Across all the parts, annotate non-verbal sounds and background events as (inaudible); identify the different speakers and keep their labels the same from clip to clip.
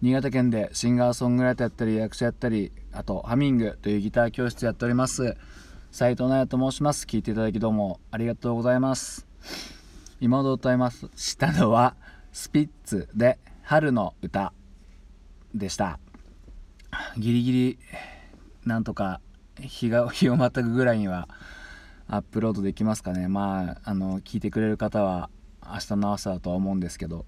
Speaker 1: 新潟県でシンガーソングライターやったり役者やったりあとハミングというギター教室やっております。斉藤奈也と申します。聞いていただきどうもありがとうございます。今ほど歌いましたのはスピッツで春の歌でした。ギリギリなんとか日が日をまたぐぐらいにはアップロードできますかね。まああの聞いてくれる方は明日の朝だとは思うんですけど。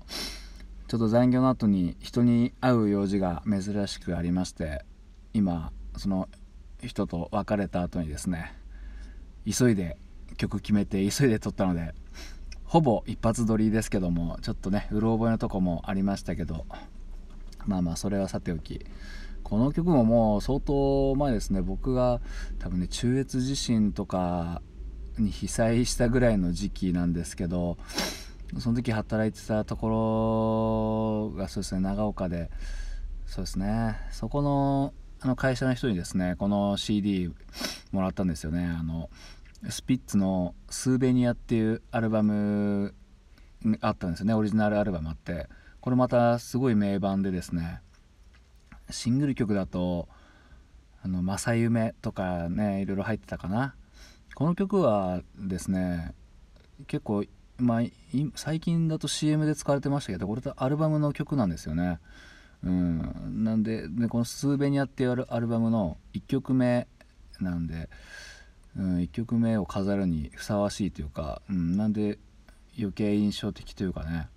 Speaker 1: ちょっと残業の後に人に会う用事が珍しくありまして今その人と別れた後にですね急いで曲決めて急いで撮ったのでほぼ一発撮りですけどもちょっとねうろ覚えのとこもありましたけどまあまあそれはさておきこの曲ももう相当前ですね。僕が多分ね中越地震とかに被災したぐらいの時期なんですけどその時働いてたところがそうですね長岡で。そうですね。そこのあの会社の人にですねこの CD もらったんですよね。あのスピッツの「スーベニア」っていうアルバムあったんですよね。オリジナルアルバムあって。これまたすごい名盤でですねシングル曲だと「あの正夢」とかねいろいろ入ってたかな。この曲はですね結構まあ、最近だと CM で使われてましたけどこれとアルバムの曲なんですよね。うん、なんででこの「スーベニア」っていうアルバムの1曲目なんで、うん、1曲目を飾るにふさわしいというか、うん、なんで余計印象的というかね。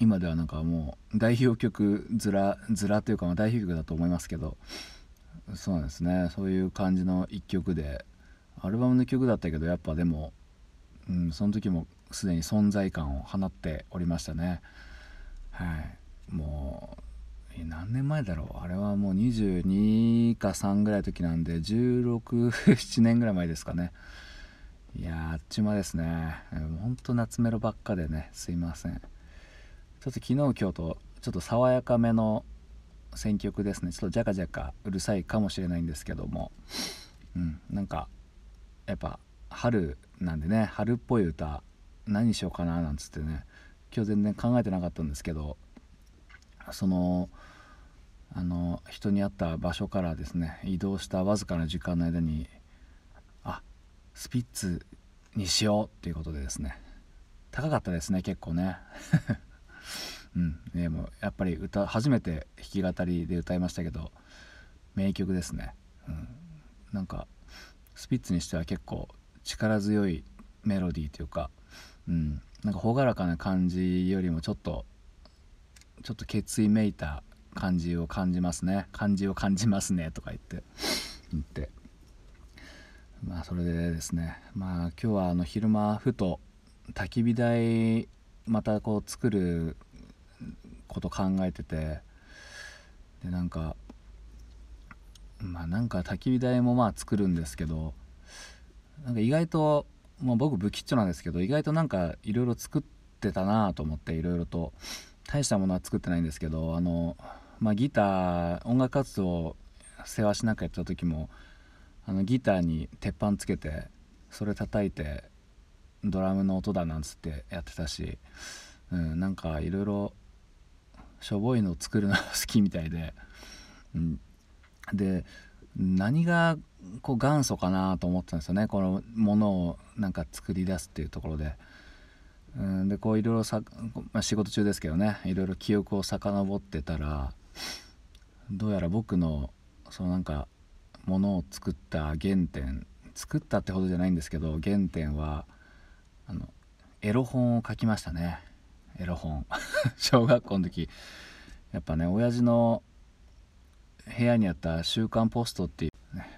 Speaker 1: 今ではなんかもう代表曲ずらずらというかま代表曲だと思いますけどそうなんですね。そういう感じの1曲でアルバムの曲だったけどやっぱでもうん、その時もすでに存在感を放っておりましたね。はい。もう何年前だろう？あれはもう22か3ぐらいの時なんで1617年ぐらい前ですかね。いやあっちまですね。ほんと夏メロばっかでねすいません。ちょっと昨日今日とちょっと爽やかめの選曲ですね。ちょっとジャカジャカうるさいかもしれないんですけども。うんなんかやっぱ春なんでね春っぽい歌何にしようかななんつってね今日全然考えてなかったんですけどそのあの人に会った場所からですね移動したわずかな時間の間にあスピッツにしようっていうことでですね高かったですね結構ね。(laughs) うんでもやっぱり歌初めて弾き語りで歌いましたけど名曲ですね、うん、なんかスピッツにしては結構力強いメロディーというか、うん、なんか朗らかな感じよりもちょっとちょっと決意めいた感じを感じますね。感じを感じますねとか言って言って。まあそれでですね。まあ今日はあの昼間ふと焚き火台またこう作ること考えててでなんかまあなんか焚き火台もまあ作るんですけどなんか意外と、まあ、僕不吉祥なんですけど意外となんかいろいろ作ってたなと思っていろいろと大したものは作ってないんですけどあの、まあ、ギター音楽活動世話しなくやった時もあのギターに鉄板つけてそれ叩いてドラムの音だなんつってやってたし、うん、なんかいろいろしょぼいのを作るのが好きみたいで、うん、で何がこう元祖かなと思ってたんですよね。このものをなんか作り出すっていうところで。うんでこういろいろさ、まあ、仕事中ですけどね。いろいろ記憶を遡ってたらどうやら僕のそのなんかものを作った原点作ったってほどじゃないんですけど原点はあのエロ本を書きましたね。エロ本。(laughs) 小学校の時。やっぱね親父の部屋にあった「週刊ポスト」っていう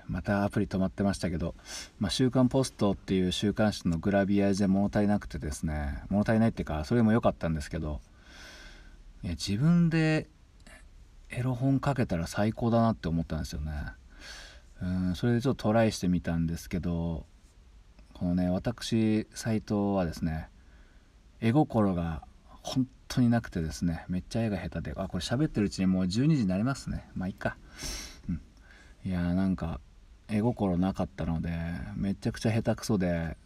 Speaker 1: またアプリ止まってましたけど「まあ、週刊ポスト」っていう週刊誌のグラビアで物足りなくてですね物足りないっていうかそれも良かったんですけどいや自分でエロ本書けたら最高だなって思ったんですよね。うんそれでちょっとトライしてみたんですけどこのね私斎藤はですね絵心が本当になくてですねめっちゃ絵が下手であこれ喋ってるうちにもう12時になりますね。まあいいか。いやーなんか絵心なかったのでめちゃくちゃ下手くそで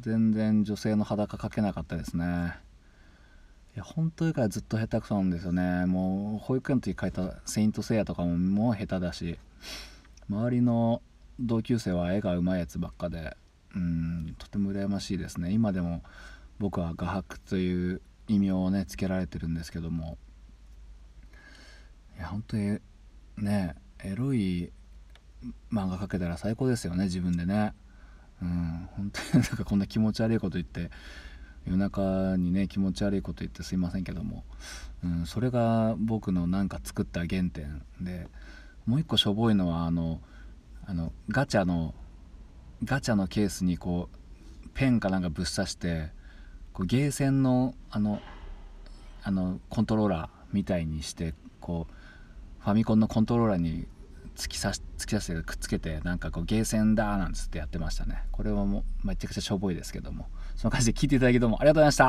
Speaker 1: 全然女性の裸描けなかったですね。いや本当からずっと下手くそなんですよね。もう保育園の時書いた「セイント・セイヤ」とかももう下手だし周りの同級生は絵がうまいやつばっかでうんとても羨ましいですね。今でも僕は画伯という異名をねつけられてるんですけども。いや本当にねエロい漫画描けたら最高ですよね自分でね。うん本当に (laughs) なんかこんな気持ち悪いこと言って夜中にね気持ち悪いこと言ってすいませんけども、うん、それが僕のなんか作った原点でもう一個しょぼいのはあのあのガチャのガチャのケースにこうペンかなんかぶっ刺してこうゲーセンのあのあのコントローラーみたいにしてこうファミコンのコントローラーに突き刺し突き刺してくっつけてなんかこうゲーセンだなんつってやってましたね。これはもうめちゃくちゃしょぼいですけども。その感じで聞いていただきどうもありがとうございました。